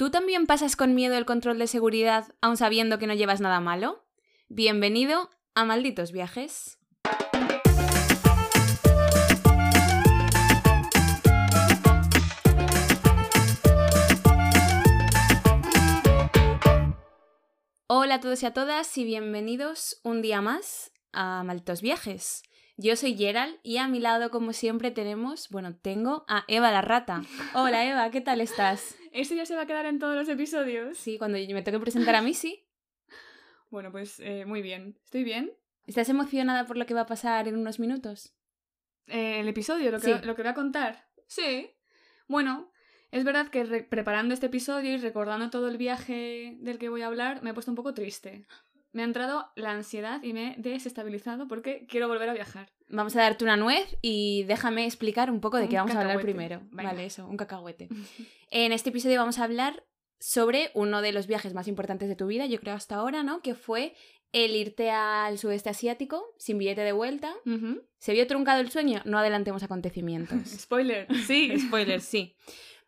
¿Tú también pasas con miedo el control de seguridad aun sabiendo que no llevas nada malo? Bienvenido a Malditos Viajes. Hola a todos y a todas y bienvenidos un día más a Malditos Viajes. Yo soy Gerald y a mi lado, como siempre, tenemos, bueno, tengo a Eva la rata. Hola Eva, ¿qué tal estás? ¿Esto ya se va a quedar en todos los episodios? Sí, cuando me toque presentar a mí, sí. Bueno, pues eh, muy bien. ¿Estoy bien? ¿Estás emocionada por lo que va a pasar en unos minutos? Eh, ¿El episodio? ¿Lo que, Sí. lo que voy a contar? Sí. Bueno, es verdad que re- preparando este episodio y recordando todo el viaje del que voy a hablar, me he puesto un poco triste. Me ha entrado la ansiedad y me he desestabilizado porque quiero volver a viajar. Vamos a darte una nuez y déjame explicar un poco de Un qué vamos a hablar primero. Venga. Vale, eso, un cacahuete. En este episodio vamos a hablar sobre uno de los viajes más importantes de tu vida, yo creo hasta ahora, ¿no? Que fue el irte al sudeste asiático sin billete de vuelta. ¿Se vio truncado el sueño? No adelantemos acontecimientos. Spoiler, sí. Spoilers, sí.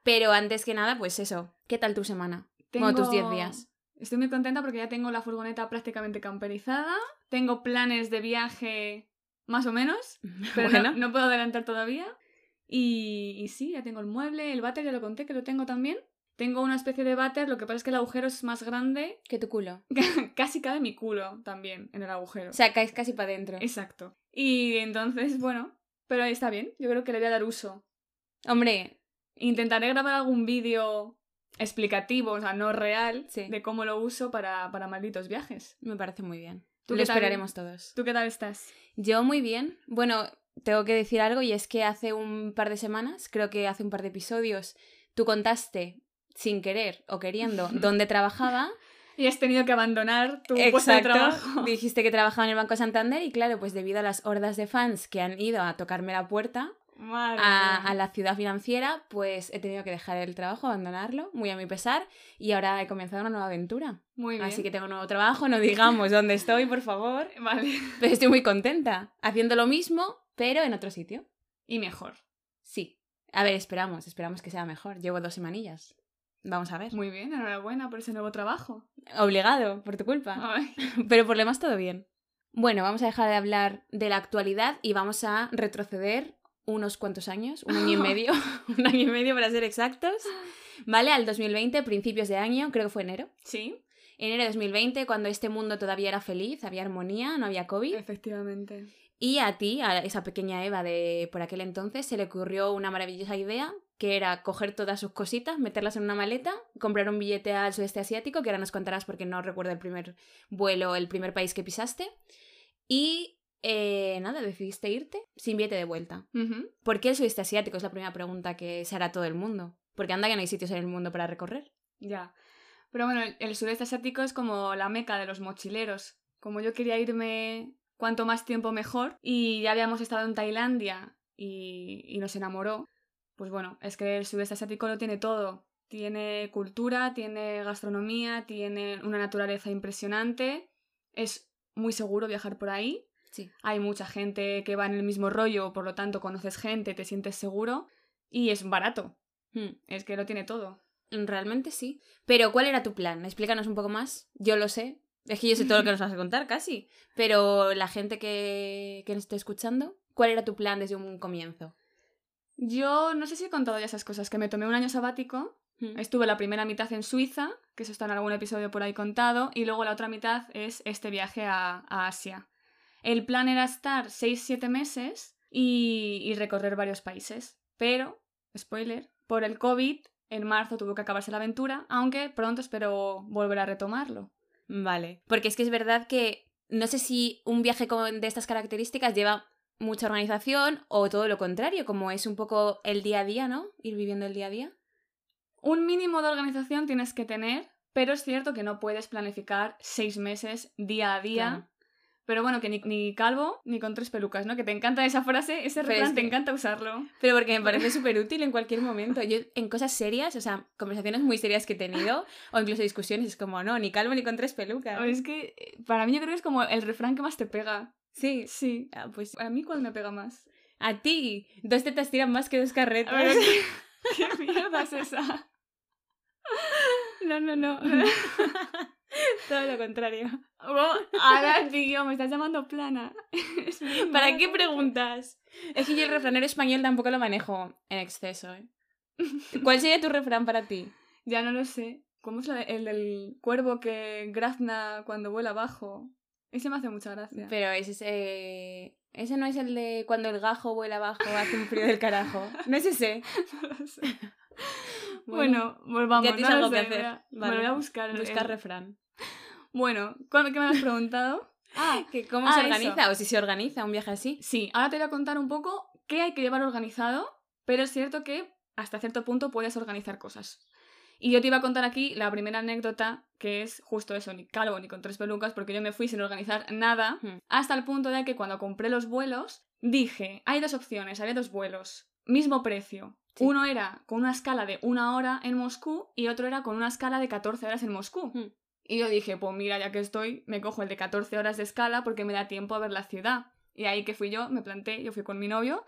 Pero antes que nada, pues eso. ¿Qué tal tu semana? Bueno, tus 10 días. Estoy muy contenta porque ya tengo la furgoneta prácticamente camperizada. Tengo planes de viaje más o menos, pero no- bueno, no, puedo adelantar todavía. Y, y sí, ya tengo el mueble, el váter, ya lo conté que lo tengo también. Tengo una especie de váter, lo que pasa es que el agujero es más grande. que tu culo. Casi cabe mi culo también en el agujero. O sea, caes casi para adentro. Exacto. Y entonces, bueno, pero está bien. Yo creo que le voy a dar uso. Hombre, Intentaré grabar algún vídeo explicativo, o sea, no real, Sí. de cómo lo uso para, para malditos viajes. me parece muy bien. ¿Tú Lo qué tal? esperaremos todos. ¿Tú qué tal estás? Yo muy bien. Bueno, tengo que decir algo y es que hace un par de semanas, creo que hace un par de episodios, tú contaste sin querer o queriendo dónde trabajaba. Y has tenido que abandonar tu puesto de trabajo. Dijiste que trabajaba en el Banco Santander y claro, pues debido a las hordas de fans que han ido a tocarme la puerta a, la ciudad financiera, pues he tenido que dejar el trabajo, abandonarlo, muy a mi pesar, y ahora he comenzado una nueva aventura. Muy bien. Así que tengo un nuevo trabajo, no digamos dónde estoy, por favor. Vale. Pero estoy muy contenta, haciendo lo mismo, pero en otro sitio. Y mejor. Sí. A ver, esperamos, esperamos que sea mejor. Llevo dos semanillas. Vamos a ver. Muy bien, enhorabuena por ese nuevo trabajo. Obligado, por tu culpa. Ay. Pero por lo demás todo bien. Bueno, vamos a dejar de hablar de la actualidad y vamos a retroceder unos cuantos años, un año y medio, un año y medio para ser exactos, ¿vale? Al 2020, principios de año, creo que fue enero. Sí, Enero de 2020, cuando este mundo todavía era feliz, había armonía, no había COVID. efectivamente. Y a ti, a esa pequeña Eva de por aquel entonces, se le ocurrió una maravillosa idea, que era coger todas sus cositas, meterlas en una maleta, comprar un billete al sudeste asiático, que ahora nos contarás porque no recuerdo el primer vuelo, el primer país que pisaste. Y eh, nada, decidiste irte sin billete de vuelta. ¿Por qué el sudeste asiático? Es la primera pregunta que se hará todo el mundo. Porque anda que no hay sitios en el mundo para recorrer. Ya. Pero bueno, el- el sudeste asiático es como la meca de los mochileros. Como yo quería irme cuanto más tiempo mejor y ya habíamos estado en Tailandia y, y nos enamoró, pues bueno, es que el sudeste asiático lo tiene todo. Tiene cultura, tiene gastronomía, tiene una naturaleza impresionante. Es muy seguro viajar por ahí. Sí. Hay mucha gente que va en el mismo rollo, por lo tanto conoces gente, te sientes seguro y es barato. Hmm. Es que lo tiene todo. Realmente sí. Pero ¿cuál era tu plan? Explícanos un poco más. Yo lo sé. Es que yo sé todo lo que nos vas a contar, casi. Pero la gente que, que nos esté escuchando, ¿cuál era tu plan desde un comienzo? Yo no sé si he contado ya esas cosas, que me tomé un año sabático, Hmm. estuve la primera mitad en Suiza, que eso está en algún episodio por ahí contado, y luego la otra mitad es este viaje a, a Asia. El plan era estar 6-7 meses y, y recorrer varios países, pero, spoiler, por el COVID, en marzo tuvo que acabarse la aventura, aunque pronto espero volver a retomarlo. Vale. Porque es que es verdad que no sé si un viaje con- de estas características lleva mucha organización o todo lo contrario, como es un poco el día a día, ¿no? Ir viviendo el día a día. Un mínimo de organización tienes que tener, pero es cierto que no puedes planificar seis meses día a día. Claro. Pero bueno, que ni, ni calvo ni con tres pelucas, ¿no? Que te encanta esa frase, ese refrán, es te encanta usarlo. Pero porque me parece súper útil en cualquier momento. Yo en cosas serias, o sea, conversaciones muy serias que he tenido, o incluso discusiones, es como, no, ni calvo ni con tres pelucas. O Es que eh, para mí yo creo que es como el refrán que más te pega. Sí. Sí. Ah, pues A mí, ¿cuál me pega más? a ti, dos tetas tiran más que dos carretas. Ver, ¿qué, qué mierda es esa? No, no, no. Todo lo contrario. Ahora, tío, me estás llamando plana. ¿Para qué preguntas? Es que yo el refranero español tampoco lo manejo en exceso. ¿eh? ¿Cuál sería tu refrán para ti? Ya no lo sé. ¿Cómo es el del cuervo que grazna cuando vuela abajo? Ese me hace mucha gracia. Pero ese es, eh, ese no es el de cuando el gajo vuela abajo hace un frío del carajo. No es ese. No lo sé. Bueno, volvamos. ya tienes no algo que sé, hacer. voy a- Vale. Me lo voy a buscar. Buscar el- refrán. Bueno, ¿cuál- ¿qué me has preguntado? Ah, Que ¿Cómo Ah, se eso. organiza? O si se organiza un viaje así. sí, ahora te voy a contar un poco qué hay que llevar organizado, pero es cierto que hasta cierto punto puedes organizar cosas. Y yo te iba a contar aquí la primera anécdota, que es justo eso, ni calvo ni con tres pelucas, porque yo me fui sin organizar nada, Hmm. hasta el punto de que cuando compré los vuelos, dije, hay dos opciones, había dos vuelos, mismo precio. Sí. Uno era con una escala de una hora en Moscú y otro era con una escala de 14 horas en Moscú. Hmm. Y yo dije, pues mira, ya que estoy, me cojo el de 14 horas de escala porque me da tiempo a ver la ciudad. Y ahí que fui yo, me planté, yo fui con mi novio,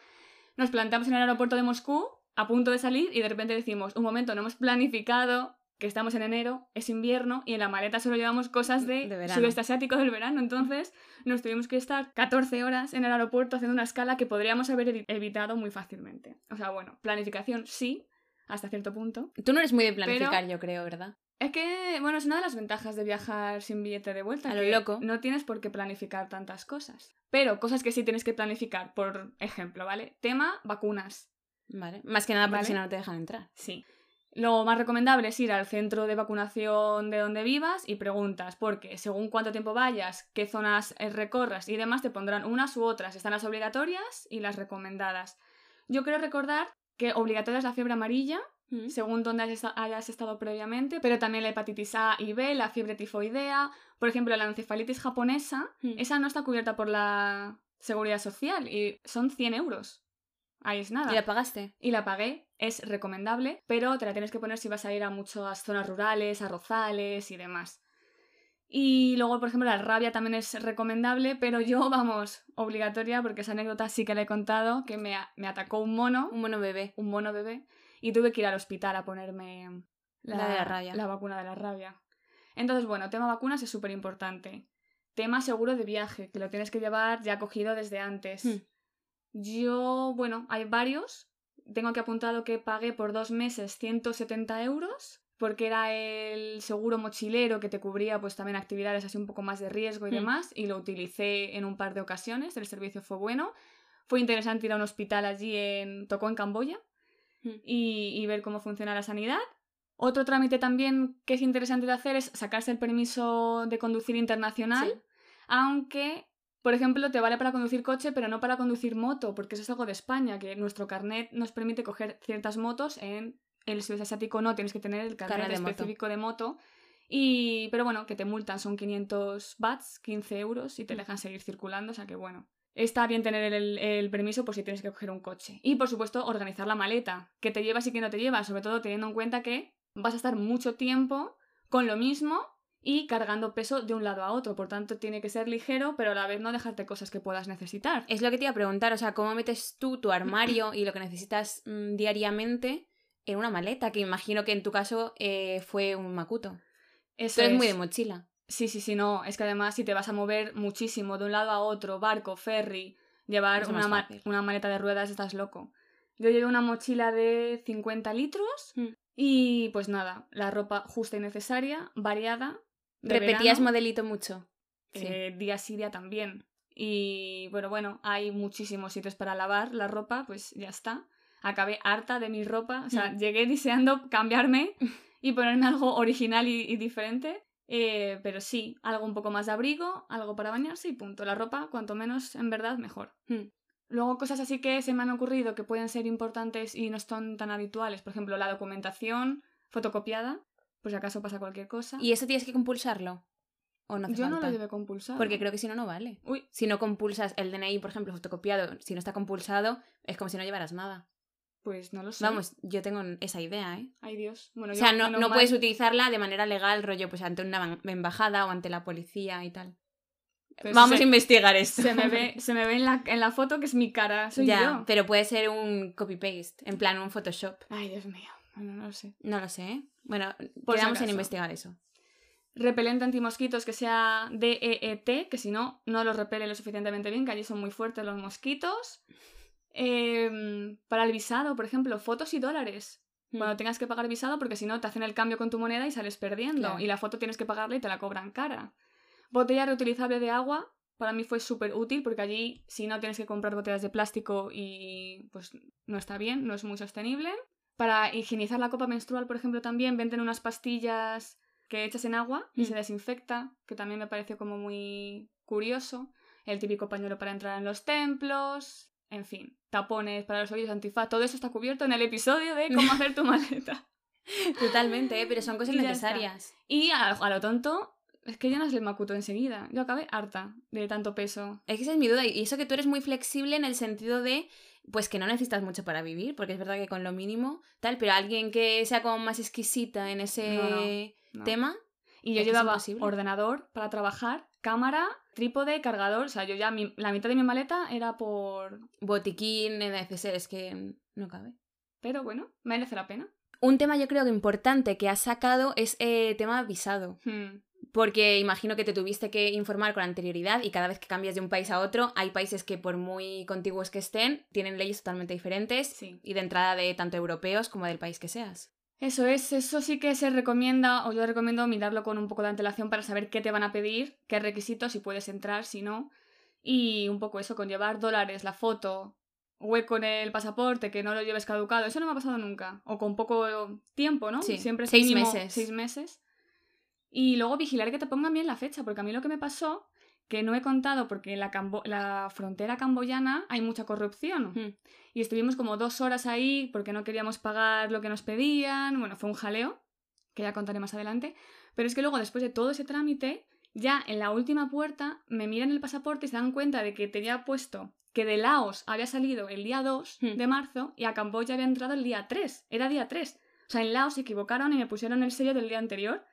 nos plantamos en el aeropuerto de Moscú, a punto de salir, y de repente decimos, un momento, no hemos planificado que estamos en enero, es invierno, y en la maleta solo llevamos cosas de, De verano. sudeste asiático del verano. Entonces nos tuvimos que estar 14 horas en el aeropuerto haciendo una escala que podríamos haber evi- evitado muy fácilmente. O sea, bueno, planificación sí, hasta cierto punto. Tú no eres muy de planificar, yo creo, ¿verdad? Es que, bueno, es una de las ventajas de viajar sin billete de vuelta. A lo loco. No tienes por qué planificar tantas cosas. Pero cosas que sí tienes que planificar, por ejemplo, ¿vale? Tema vacunas. Vale. Más que nada porque Vale. si no, no te dejan entrar. Sí. Lo más recomendable es ir al centro de vacunación de donde vivas y preguntas, porque según cuánto tiempo vayas, qué zonas eh, recorras y demás, te pondrán unas u otras. Están las obligatorias y las recomendadas. Yo creo recordar que obligatoria es la fiebre amarilla, Mm. según donde hayas esta- hayas estado previamente, pero también la hepatitis A y B, la fiebre tifoidea, por ejemplo, la encefalitis japonesa, Mm. esa no está cubierta por la seguridad social y son 100 euros. Ahí es nada. ¿Y la pagaste? Y la pagué, es recomendable, pero te la tienes que poner si vas a ir a muchas zonas rurales, a rozales y demás. Y luego, por ejemplo, la rabia también es recomendable, pero yo, vamos, obligatoria, porque esa anécdota sí que la he contado, que me, me atacó un mono, Un mono bebé. un mono bebé, y tuve que ir al hospital a ponerme La de la rabia. la vacuna de la rabia. Entonces, bueno, tema vacunas es súper importante. Tema seguro de viaje, que lo tienes que llevar ya cogido desde antes. Hmm. Yo, bueno, hay varios. Tengo que apuntado que pagué por dos meses 170 euros, porque era el seguro mochilero que te cubría pues también actividades así un poco más de riesgo y Hmm. demás, y lo utilicé en un par de ocasiones, el servicio fue bueno. Fue interesante ir a un hospital allí en... tocó en Camboya. Y, y ver cómo funciona la sanidad. Otro trámite también que es interesante de hacer es sacarse el permiso de conducir internacional, Sí. aunque, por ejemplo, te vale para conducir coche, pero no para conducir moto, porque eso es algo de España, que nuestro carnet nos permite coger ciertas motos, en el sudeste asiático no, tienes que tener el carnet de moto. específico de moto. Y, pero bueno, que te multan son 500 bahts, 15 euros, y te Mm. dejan seguir circulando, o sea que bueno. Está bien tener el, el permiso por si tienes que coger un coche. Y por supuesto, organizar la maleta, que te llevas y que no te llevas, sobre todo teniendo en cuenta que vas a estar mucho tiempo con lo mismo y cargando peso de un lado a otro. Por tanto, tiene que ser ligero, pero a la vez no dejarte cosas que puedas necesitar. Es lo que te iba a preguntar, o sea, ¿cómo metes tú tu armario y lo que necesitas mm, diariamente en una maleta? Que imagino que en tu caso eh, fue un macuto. Eso Tú eres es. muy de mochila. Sí, sí, sí, no. Es que además si te vas a mover muchísimo de un lado a otro, barco, ferry, llevar una, ma- una maleta de ruedas, estás loco. Yo llevé una mochila de 50 litros Mm. y pues nada, la ropa justa y necesaria, variada. ¿Repetías verano, modelito mucho? Sí. eh, día sí, día también. Y bueno, bueno, hay muchísimos sitios para lavar la ropa, pues ya está. Acabé harta de mi ropa, o sea, Mm. llegué deseando cambiarme y ponerme algo original y, y diferente. Eh, pero sí, algo un poco más de abrigo, algo para bañarse y punto. La ropa, cuanto menos, en verdad, mejor. Hmm. Luego, cosas así que se me han ocurrido que pueden ser importantes y no son tan habituales. Por ejemplo, la documentación fotocopiada, por si acaso pasa cualquier cosa. ¿Y eso tienes que compulsarlo? ¿O no hace Yo no lo llevé compulsado. Porque creo que si no, no vale. Uy, Si no compulsas el DNI, por ejemplo, fotocopiado, si no está compulsado, es como si no llevaras nada. Pues no lo sé. Vamos, yo tengo esa idea, ¿eh? Ay Dios. Bueno, O yo, sea, no, no mal- puedes utilizarla de manera legal, rollo, pues ante una embajada o ante la policía y tal. Pues Vamos se, a investigar esto. se me ve, se me ve en, la, en la foto que es mi cara. Soy ya, yo. pero puede ser un copy-paste, en plan un Photoshop. Ay, Dios mío. Bueno, no lo sé. No lo sé, ¿eh? Bueno, Por quedamos en investigar eso. Repelente antimosquitos que sea DEET, que si no, no los repele lo suficientemente bien, que allí son muy fuertes los mosquitos. Em, para el visado, por ejemplo, fotos y dólares. Mm. Cuando tengas que pagar visado, porque si no te hacen el cambio con tu moneda y sales perdiendo. Claro. Y la foto tienes que pagarla y te la cobran cara. Botella reutilizable de agua, para mí fue súper útil porque allí si no tienes que comprar botellas de plástico y pues no está bien, no es muy sostenible. Para higienizar la copa menstrual, por ejemplo, también venden unas pastillas que echas en agua y Mm. se desinfecta, que también me pareció como muy curioso. El típico pañuelo para entrar en los templos, en fin, tapones para los oídos, antifaz, todo eso está cubierto en el episodio de cómo hacer tu maleta. Totalmente, ¿eh? pero son cosas Y ya está. necesarias. Y a, a lo tonto, es que llenas el macuto enseguida. Yo acabé harta de tanto peso. Es que esa es mi duda. Y eso que tú eres muy flexible en el sentido de, pues que no necesitas mucho para vivir, porque es verdad que con lo mínimo, tal, pero alguien que sea como más exquisita en ese No. tema, Y yo Es es llevaba ordenador para trabajar, cámara, trípode, cargador. O sea, yo ya mi- la mitad de mi maleta era por... botiquín, neceser, es que no cabe. Pero bueno, merece la pena. Un tema yo creo que importante que has sacado es el tema visado. Hmm. Porque imagino que te tuviste que informar con anterioridad y cada vez que cambias de un país a otro, hay países que por muy contiguos que estén, tienen leyes totalmente diferentes Sí. y de entrada de tanto europeos como del país que seas. Eso es, eso sí que se recomienda, o yo recomiendo mirarlo con un poco de antelación para saber qué te van a pedir, qué requisitos, si puedes entrar, si no. Y un poco eso, con llevar dólares, la foto, hueco en el pasaporte, que no lo lleves caducado, eso no me ha pasado nunca. O con poco tiempo, ¿no? Sí, Siempre seis mínimo meses. Seis meses. Y luego vigilar que te pongan bien la fecha, porque a mí lo que me pasó, que no he contado, porque en la, Cambo- la frontera camboyana hay mucha corrupción. Hmm. Y estuvimos como dos horas ahí porque no queríamos pagar lo que nos pedían. Bueno, fue un jaleo, que ya contaré más adelante. Pero es que luego, después de todo ese trámite, ya en la última puerta me miran el pasaporte y se dan cuenta de que tenía puesto que de Laos había salido el día 2 Hmm. de marzo y a Camboya había entrado el día 3. Era día 3. O sea, en Laos se equivocaron y me pusieron el sello del día anterior.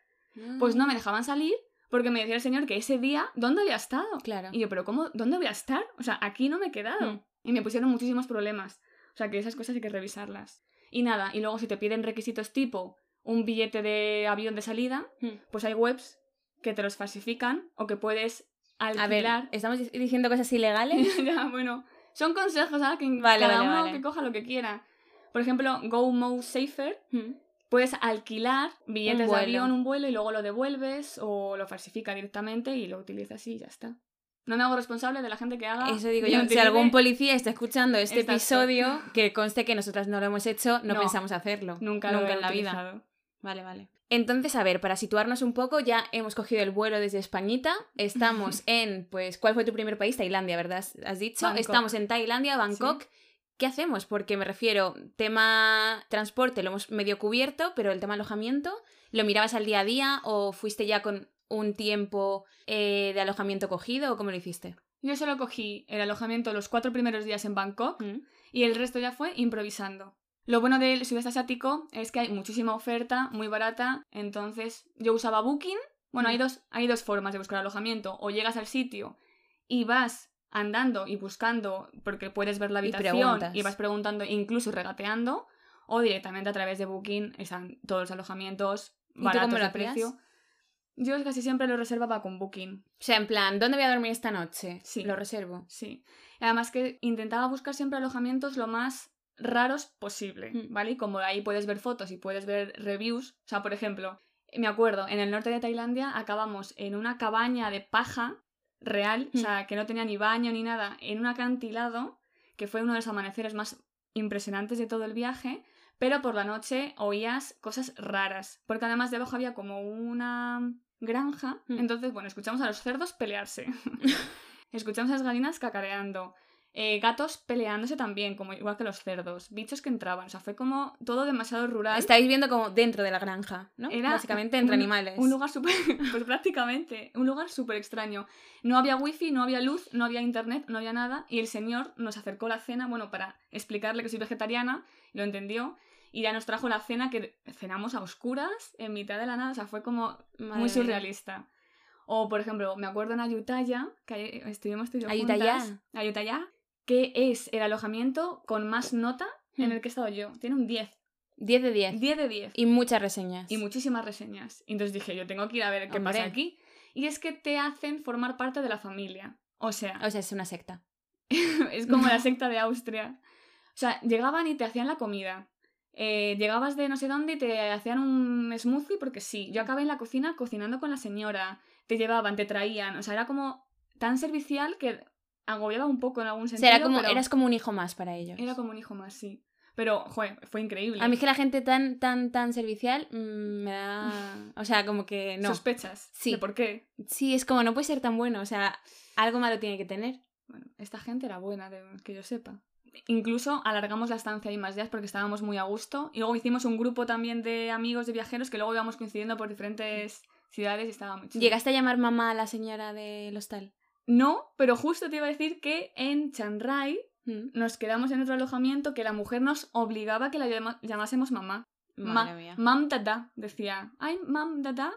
Pues no me dejaban salir porque me decía el señor que ese día, ¿dónde había estado? Claro. Y yo, pero ¿cómo? ¿Dónde voy a estar? O sea, aquí no me he quedado. Hmm. Y me pusieron muchísimos problemas. O sea, que esas cosas hay que revisarlas. Y nada, y luego si te piden requisitos tipo un billete de avión de salida, Hmm. pues hay webs que te los falsifican o que puedes A ver, alquilar. ¿estamos di- diciendo cosas ilegales? ya, bueno, son consejos, ¿ah? Que Vale, cada vale, uno vale. que coja lo que quiera. Por ejemplo, Go Mo Safer, Hmm. Puedes alquilar billetes de avión, un vuelo, y luego lo devuelves o lo falsifica directamente y lo utilizas y ya está. No me hago responsable de la gente que haga. Eso digo yo. Si algún policía está escuchando este Exacto. episodio, que conste que nosotras no lo hemos hecho, no, No. pensamos hacerlo. Nunca, lo he en la vida. Vale, vale. Entonces, a ver, para situarnos un poco, ya hemos cogido el vuelo desde Españita. Estamos en, pues, ¿cuál fue tu primer país? Tailandia, ¿verdad? Has- dicho. Bangkok. Estamos en Tailandia, Bangkok. ¿Qué hacemos? Porque me refiero, tema transporte lo hemos medio cubierto, pero el tema alojamiento, ¿lo mirabas al día a día o fuiste ya con un tiempo eh, de alojamiento cogido o cómo lo hiciste? Yo solo cogí el alojamiento los cuatro primeros días en Bangkok Mm. y el resto ya fue improvisando. Lo bueno del sudeste asiático es que hay muchísima oferta, muy barata, entonces yo usaba Booking. Bueno, hay Mm. dos, hay dos formas de buscar alojamiento. O llegas al sitio y vas andando y buscando porque puedes ver la Y habitación preguntas. y vas preguntando, incluso regateando, o directamente a través de Booking están todos los alojamientos ¿Y tú baratos de precio. Yo casi siempre lo reservaba con Booking. O sea, en plan, ¿dónde voy a dormir esta noche? Sí. Lo reservo. Sí. Además que intentaba buscar siempre alojamientos lo más raros posible, Mm. ¿vale? Y como ahí puedes ver fotos y puedes ver reviews, o sea, por ejemplo, me acuerdo, en el norte de Tailandia acabamos en una cabaña de paja real, o Mm. sea, que no tenía ni baño ni nada, en un acantilado, que fue uno de los amaneceres más impresionantes de todo el viaje, pero por la noche oías cosas raras, porque además debajo había como una granja, Mm. entonces, bueno, escuchamos a los cerdos pelearse. Escuchamos a las gallinas cacareando. Eh, gatos peleándose también, como igual que los cerdos. Bichos que entraban. O sea, fue como todo demasiado rural. Estáis viendo como dentro de la granja, ¿no? Era Básicamente entre un- animales. Un lugar súper. Pues prácticamente. Un lugar súper extraño. No había wifi, no había luz, no había internet, no había nada. Y el señor nos acercó la cena, bueno, para explicarle que soy vegetariana. Lo entendió. Y ya nos trajo la cena que cenamos a oscuras, en mitad de la nada. O sea, fue como Madre muy mía. surrealista. O, por ejemplo, me acuerdo en Ayutthaya, que estuvimos tú y yo Ayutthaya. juntas. Ayutthaya. Que es el alojamiento con más nota en Hmm. el que he estado yo. Tiene un 10. 10 de 10. 10 de 10. Y muchas reseñas. Y muchísimas reseñas. Y entonces dije, yo tengo que ir a ver qué Hombre. pasa aquí. Y es que te hacen formar parte de la familia. O sea, O sea, es una secta. es como la secta de Austria. O sea, llegaban y te hacían la comida. Eh, llegabas de no sé dónde y te hacían un smoothie porque sí. Yo acabé en la cocina cocinando con la señora. Te llevaban, te traían. O sea, era como tan servicial que agobiaba un poco en algún O sentido. sea, era como, pero eras como un hijo más para ellos. era como un hijo más, sí. Pero, joder, fue increíble. A mí es que la gente tan, tan, tan servicial mm, me da... O sea, como que no. ¿Sospechas? Sí. ¿De por qué? Sí, es como no puede ser tan bueno. O sea, algo malo tiene que tener. Bueno, esta gente era buena, de, que yo sepa. Incluso alargamos la estancia ahí más días porque estábamos muy a gusto. Y luego hicimos un grupo también de amigos, de viajeros, que luego íbamos coincidiendo por diferentes ciudades y estaba muy chido. ¿Llegaste a llamar mamá a la señora del hostal? No, pero justo te iba a decir que en Chiang Rai Mm. nos quedamos en otro alojamiento que la mujer nos obligaba a que la llama- llamásemos mamá. Madre Ma- mía. Mam dada, decía. Ay, mam dada.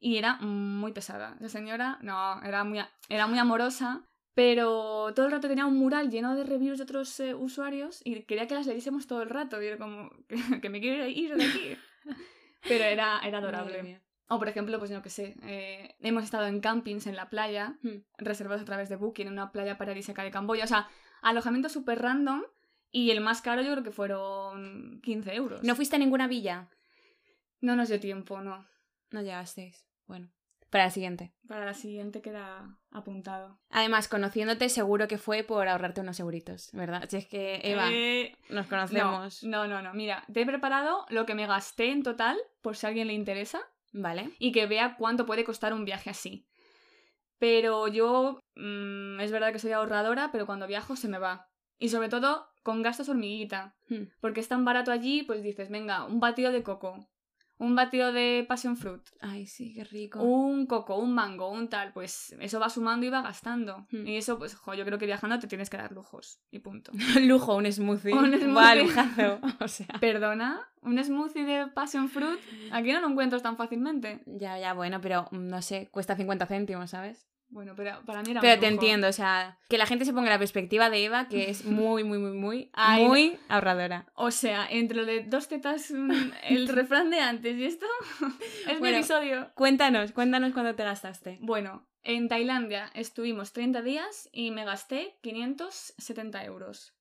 Y era muy pesada. La señora, no, era muy, era muy amorosa, pero todo el rato tenía un mural lleno de reviews de otros eh, usuarios y quería que las leyésemos todo el rato. Y era como, que, me quiero ir de aquí. Pero era, era adorable. O por ejemplo, pues no que sé, eh, hemos estado en campings en la playa, Mm. reservados a través de Booking, en una playa paradisíaca de Camboya. O sea, alojamiento súper random y el más caro yo creo que fueron 15 euros. ¿No fuiste a ninguna villa? No nos dio tiempo, no. No llegasteis. Bueno, para la siguiente. Para la siguiente queda apuntado. Además, conociéndote, seguro que fue por ahorrarte unos euritos, ¿verdad? Si es que, Eva, Eh, nos no, conocemos. no, no, no. Mira, te he preparado lo que me gasté en total, por si a alguien le interesa, Vale. y que vea cuánto puede costar un viaje así. Pero yo, mm, es verdad que soy ahorradora, pero cuando viajo se me va. Y sobre todo con gastos hormiguita. Hmm. Porque es tan barato allí, pues dices, venga, un batido de coco, un batido de passion fruit, Ay, sí, qué rico. un coco, un mango, un tal, pues eso va sumando y va gastando. Hmm. Y eso, pues, jo, yo creo que viajando te tienes que dar lujos. Y punto. Lujo, un smoothie. Un smoothie. Lujazo. O sea. Perdona, un smoothie de passion fruit, aquí no lo encuentras tan fácilmente. Ya, ya, bueno, pero mm, no sé, cuesta 50 céntimos, ¿sabes? Bueno, pero para mí era Pero un te lujo. entiendo, o sea, que la gente se ponga en la perspectiva de Eva, que es muy, muy, muy, muy, Ay, muy ahorradora. O sea, entre lo de dos tetas, mm, el refrán de antes y esto, es mi Bueno. episodio. Cuéntanos, cuéntanos cuándo te gastaste. Bueno, en Tailandia estuvimos 30 días y me gasté 570 euros.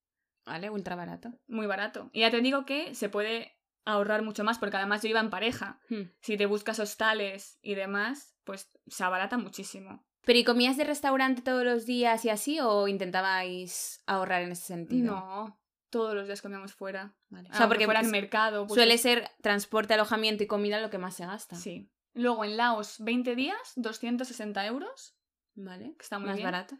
Vale, ultra barato. Muy barato. Y ya te digo que se puede ahorrar mucho más porque además yo iba en pareja. Hmm. Si te buscas hostales y demás, pues se abarata muchísimo. ¿Pero y comías de restaurante todos los días y así o intentabais ahorrar en ese sentido? No, todos los días comíamos fuera. Vale. O O sea, porque fuera en pues, mercado. pues, suele ser transporte, alojamiento y comida lo que más se gasta. Sí. Luego en Laos, 20 días, 260 euros, Vale. que está muy más bien. barato.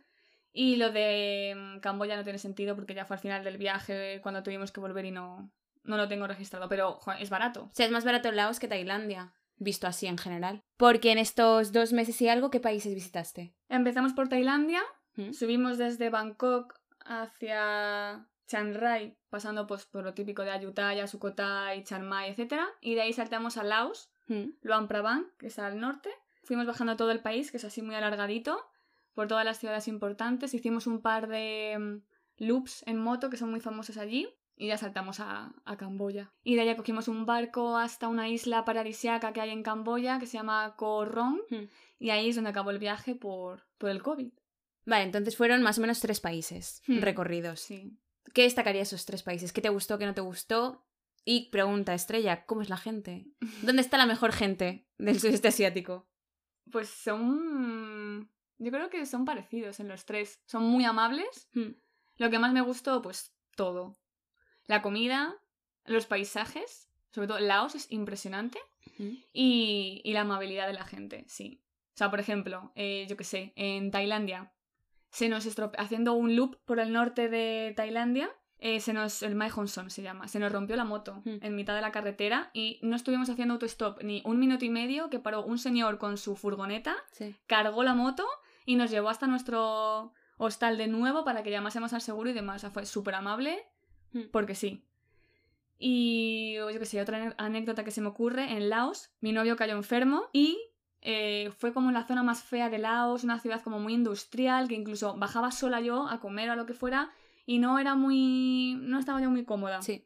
Y lo de mm, Camboya no tiene sentido porque ya fue al final del viaje cuando tuvimos que volver y no, no lo tengo registrado. Pero es barato. O sea, es más barato Laos que Tailandia, visto así en general. Porque en estos dos meses y algo, ¿qué países visitaste? Empezamos por Tailandia, ¿Mm? subimos desde Bangkok hacia Chiang Rai, pasando pues, por lo típico de Ayutthaya, Sukhothai, Chiang Mai, etc. Y de ahí saltamos a Laos, ¿Mm? Luang Prabang, que está al norte. Fuimos bajando todo el país, que es así muy alargadito, por todas las ciudades importantes. Hicimos un par de mm, loops en moto que son muy famosos allí. Y ya saltamos a, a Camboya. Y de allá cogimos un barco hasta una isla paradisiaca que hay en Camboya, que se llama Koh Rong. ¿Mm? Y ahí es donde acabó el viaje por, por el COVID. Vale, entonces fueron más o menos tres países Hmm. recorridos. Sí. ¿Qué destacaría esos tres países? ¿Qué te gustó, qué no te gustó? Y pregunta, Estrella, ¿cómo es la gente? ¿Dónde está la mejor gente del sudeste asiático? Pues son... Yo creo que son parecidos en los tres. Son muy amables. Hmm. Lo que más me gustó, pues todo. La comida, los paisajes, sobre todo Laos es impresionante. Y, y la amabilidad de la gente, sí. O sea, por ejemplo, eh, yo qué sé, en Tailandia, se nos estrope- haciendo un loop por el norte de Tailandia, eh, se nos, el Mae Hong Son se llama, se nos rompió la moto en mitad de la carretera y no estuvimos haciendo autostop ni un minuto y medio que paró un señor con su furgoneta, Sí. cargó la moto y nos llevó hasta nuestro hostal de nuevo para que llamásemos al seguro y demás. O sea, fue súper amable. Porque sí. Y yo qué sé, otra anécdota que se me ocurre, en Laos, mi novio cayó enfermo y eh, fue como en la zona más fea de Laos, una ciudad como muy industrial, que incluso bajaba sola yo a comer o a lo que fuera y no era muy... no estaba yo muy cómoda. Sí.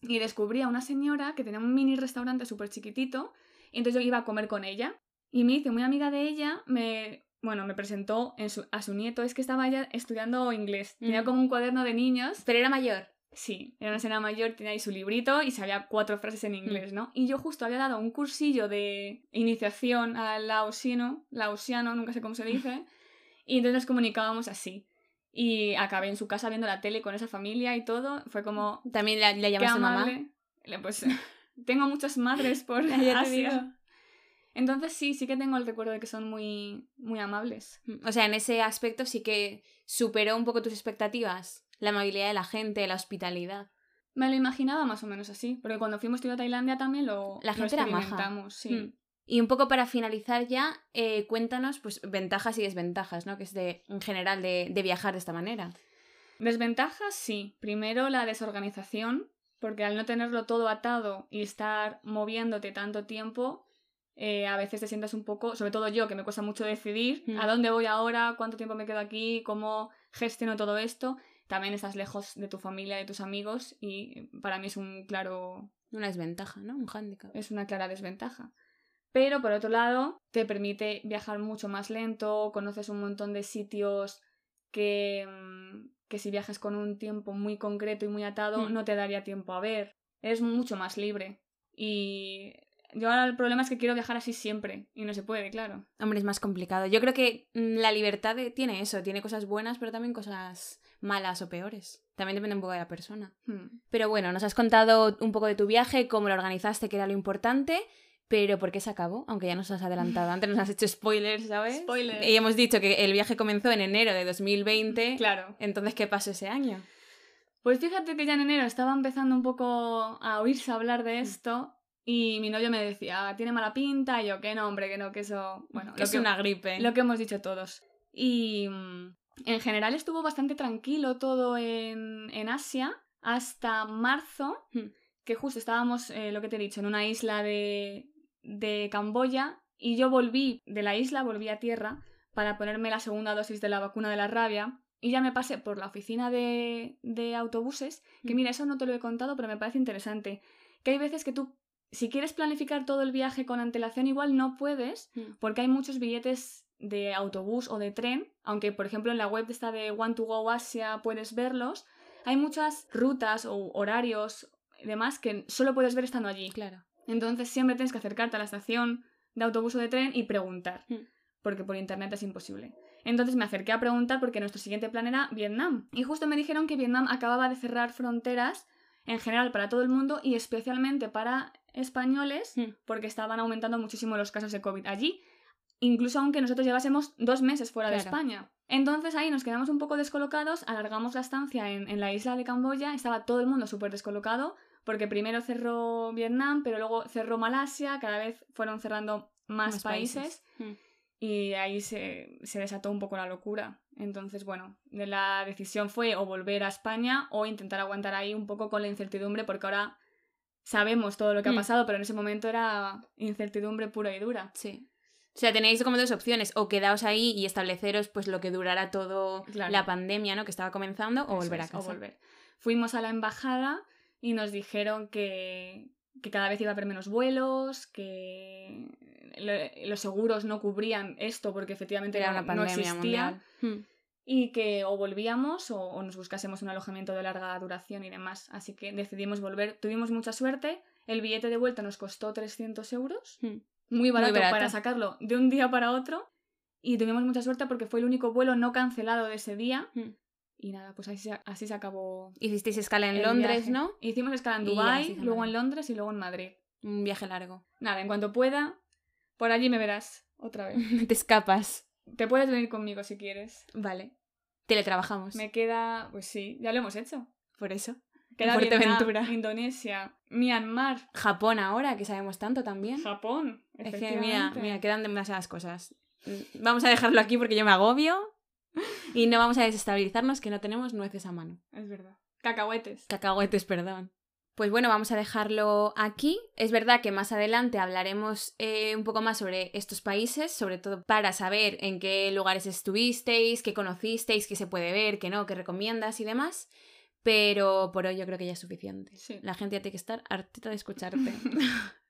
y descubrí a una señora que tenía un mini restaurante súper chiquitito y entonces yo iba a comer con ella y me hice muy amiga de ella, me, bueno, me presentó en su- a su nieto, es que estaba ella estudiando inglés, tenía Mm. como un cuaderno de niños Pero era mayor. Sí, era una señora mayor, tenía ahí su librito y sabía cuatro frases en inglés, ¿no? Y yo justo había dado un cursillo de iniciación al laosiano, laosiano, nunca sé cómo se dice, y entonces nos comunicábamos así. Y acabé en su casa viendo la tele con esa familia y todo, fue como... También le, le qué llamas a mamá. Pues tengo muchas madres por Asia. Entonces sí, sí que tengo el recuerdo de que son muy, muy amables. O sea, en ese aspecto sí que superó un poco tus expectativas. La amabilidad de la gente, la hospitalidad. Me lo imaginaba más o menos así, porque cuando fuimos yo a Tailandia también lo, La lo gente era maja. experimentamos, sí. Mm. Y un poco para finalizar ya, eh, cuéntanos pues ventajas y desventajas, ¿no? Que es de, en general de, de viajar de esta manera. Desventajas, sí. Primero la desorganización, porque al no tenerlo todo atado y estar moviéndote tanto tiempo, eh, a veces te sientas un poco, sobre todo yo, que me cuesta mucho decidir Mm. a dónde voy ahora, cuánto tiempo me quedo aquí, cómo gestiono todo esto. También estás lejos de tu familia, de tus amigos y para mí es un claro Una desventaja, ¿no? Un hándicap. es una clara desventaja. Pero por otro lado, te permite viajar mucho más lento, conoces un montón de sitios que, mm, que si viajas con un tiempo muy concreto y muy atado Mm. no te daría tiempo a ver. Eres mucho más libre. Y yo ahora el problema es que quiero viajar así siempre y no se puede, claro. Hombre, es más complicado. Yo creo que mm, la libertad tiene eso, tiene cosas buenas, pero también cosas malas o peores. También depende un poco de la persona. Hmm. Pero bueno, nos has contado un poco de tu viaje, cómo lo organizaste, que era lo importante, pero ¿por qué se acabó? Aunque ya nos has adelantado antes, nos has hecho spoilers, ¿sabes? Spoilers. Y hemos dicho que el viaje comenzó en enero de 2020. Claro. Entonces, ¿qué pasó ese año? Pues fíjate que ya en enero estaba empezando un poco a oírse hablar de esto y mi novio me decía, tiene mala pinta, y yo, que no, hombre, que no, que eso... Bueno, que lo es que, una gripe. lo que hemos dicho todos. Y mm, en general estuvo bastante tranquilo todo en, en Asia hasta marzo, Hmm. que justo estábamos, eh, lo que te he dicho, en una isla de, de Camboya y yo volví de la isla, volví a tierra para ponerme la segunda dosis de la vacuna de la rabia y ya me pasé por la oficina de, de autobuses, que Hmm. mira, eso no te lo he contado, pero me parece interesante, que hay veces que tú, si quieres planificar todo el viaje con antelación, igual no puedes, Mm. porque hay muchos billetes de autobús o de tren, aunque por ejemplo en la web esta de One to Go Asia puedes verlos, hay muchas rutas o horarios y demás que solo puedes ver estando allí. Claro. Entonces siempre tienes que acercarte a la estación de autobús o de tren y preguntar, Mm. porque por internet es imposible. Entonces me acerqué a preguntar porque nuestro siguiente plan era Vietnam. Y justo me dijeron que Vietnam acababa de cerrar fronteras en general para todo el mundo y especialmente para españoles Mm. porque estaban aumentando muchísimo los casos de COVID allí, incluso aunque nosotros llevásemos dos meses fuera de. España. Entonces ahí nos quedamos un poco descolocados, alargamos la estancia en, en la isla de Camboya, estaba todo el mundo súper descolocado, porque primero cerró Vietnam, pero luego cerró Malasia, cada vez fueron cerrando más, Más países, Mm. y ahí se, se desató un poco la locura. Entonces, bueno, la decisión fue o volver a España o intentar aguantar ahí un poco con la incertidumbre, porque ahora sabemos todo lo que ha Mm. pasado, pero en ese momento era incertidumbre pura y dura. Sí. O sea, tenéis como dos opciones, o quedaos ahí y estableceros pues lo que durara todo Claro. la pandemia, ¿no? Que estaba comenzando, o volver a casa. O volver. Fuimos a la embajada y nos dijeron que, que cada vez iba a haber menos vuelos, que lo- los seguros no cubrían esto porque efectivamente Era no, una no pandemia existía. mundial. Mm. Y que o volvíamos o, o nos buscásemos un alojamiento de larga duración y demás. Así que decidimos volver. Tuvimos mucha suerte. El billete de vuelta nos costó 300 euros. Mm. Muy barato, barato. para sacarlo de un día para otro. Y tuvimos mucha suerte porque fue el único vuelo no cancelado de ese día. Mm. Y nada, pues así, se- así se acabó. Hicisteis escala en Londres, viaje. ¿no? Hicimos escala en Dubái, luego Madrid. en Londres y luego en Madrid. Un viaje largo. Nada, en cuanto pueda, por allí me verás otra vez. Te escapas. Te puedes venir conmigo si quieres. Vale. Teletrabajamos. Me queda, pues sí, ya lo hemos hecho. Por eso. Queda Fuerteventura. Vietnam, Indonesia, Myanmar, Japón ahora, que sabemos tanto también. Japón. Es que mira, quedan demasiadas cosas. Vamos a dejarlo aquí porque yo me agobio. Y no vamos a desestabilizarnos que no tenemos nueces a mano. Es verdad. Cacahuetes. Cacahuetes, perdón. Pues bueno, vamos a dejarlo aquí. Es verdad que más adelante hablaremos eh, un poco más sobre estos países, sobre todo para saber en qué lugares estuvisteis, qué conocisteis, qué se puede ver, qué no, qué recomiendas y demás. Pero por hoy yo creo que ya es suficiente. Sí. La gente ya tiene que estar hartita de escucharte.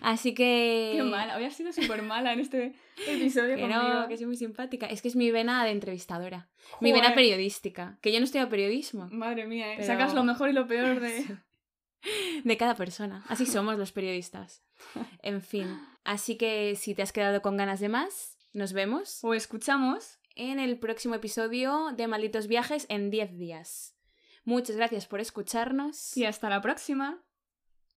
Así que... Qué mala, había sido súper mala en este episodio Que conmigo. no, que soy muy simpática. Es que es mi vena de entrevistadora. Mi vena periodística. Que yo no estudio periodismo. Madre mía, ¿eh? Pero- sacas lo mejor y lo peor de... De cada persona. Así somos los periodistas. En fin. Así que si te has quedado con ganas de más, nos vemos O escuchamos. en el próximo episodio de Malditos Viajes en 10 días. Muchas gracias por escucharnos. Y hasta la próxima.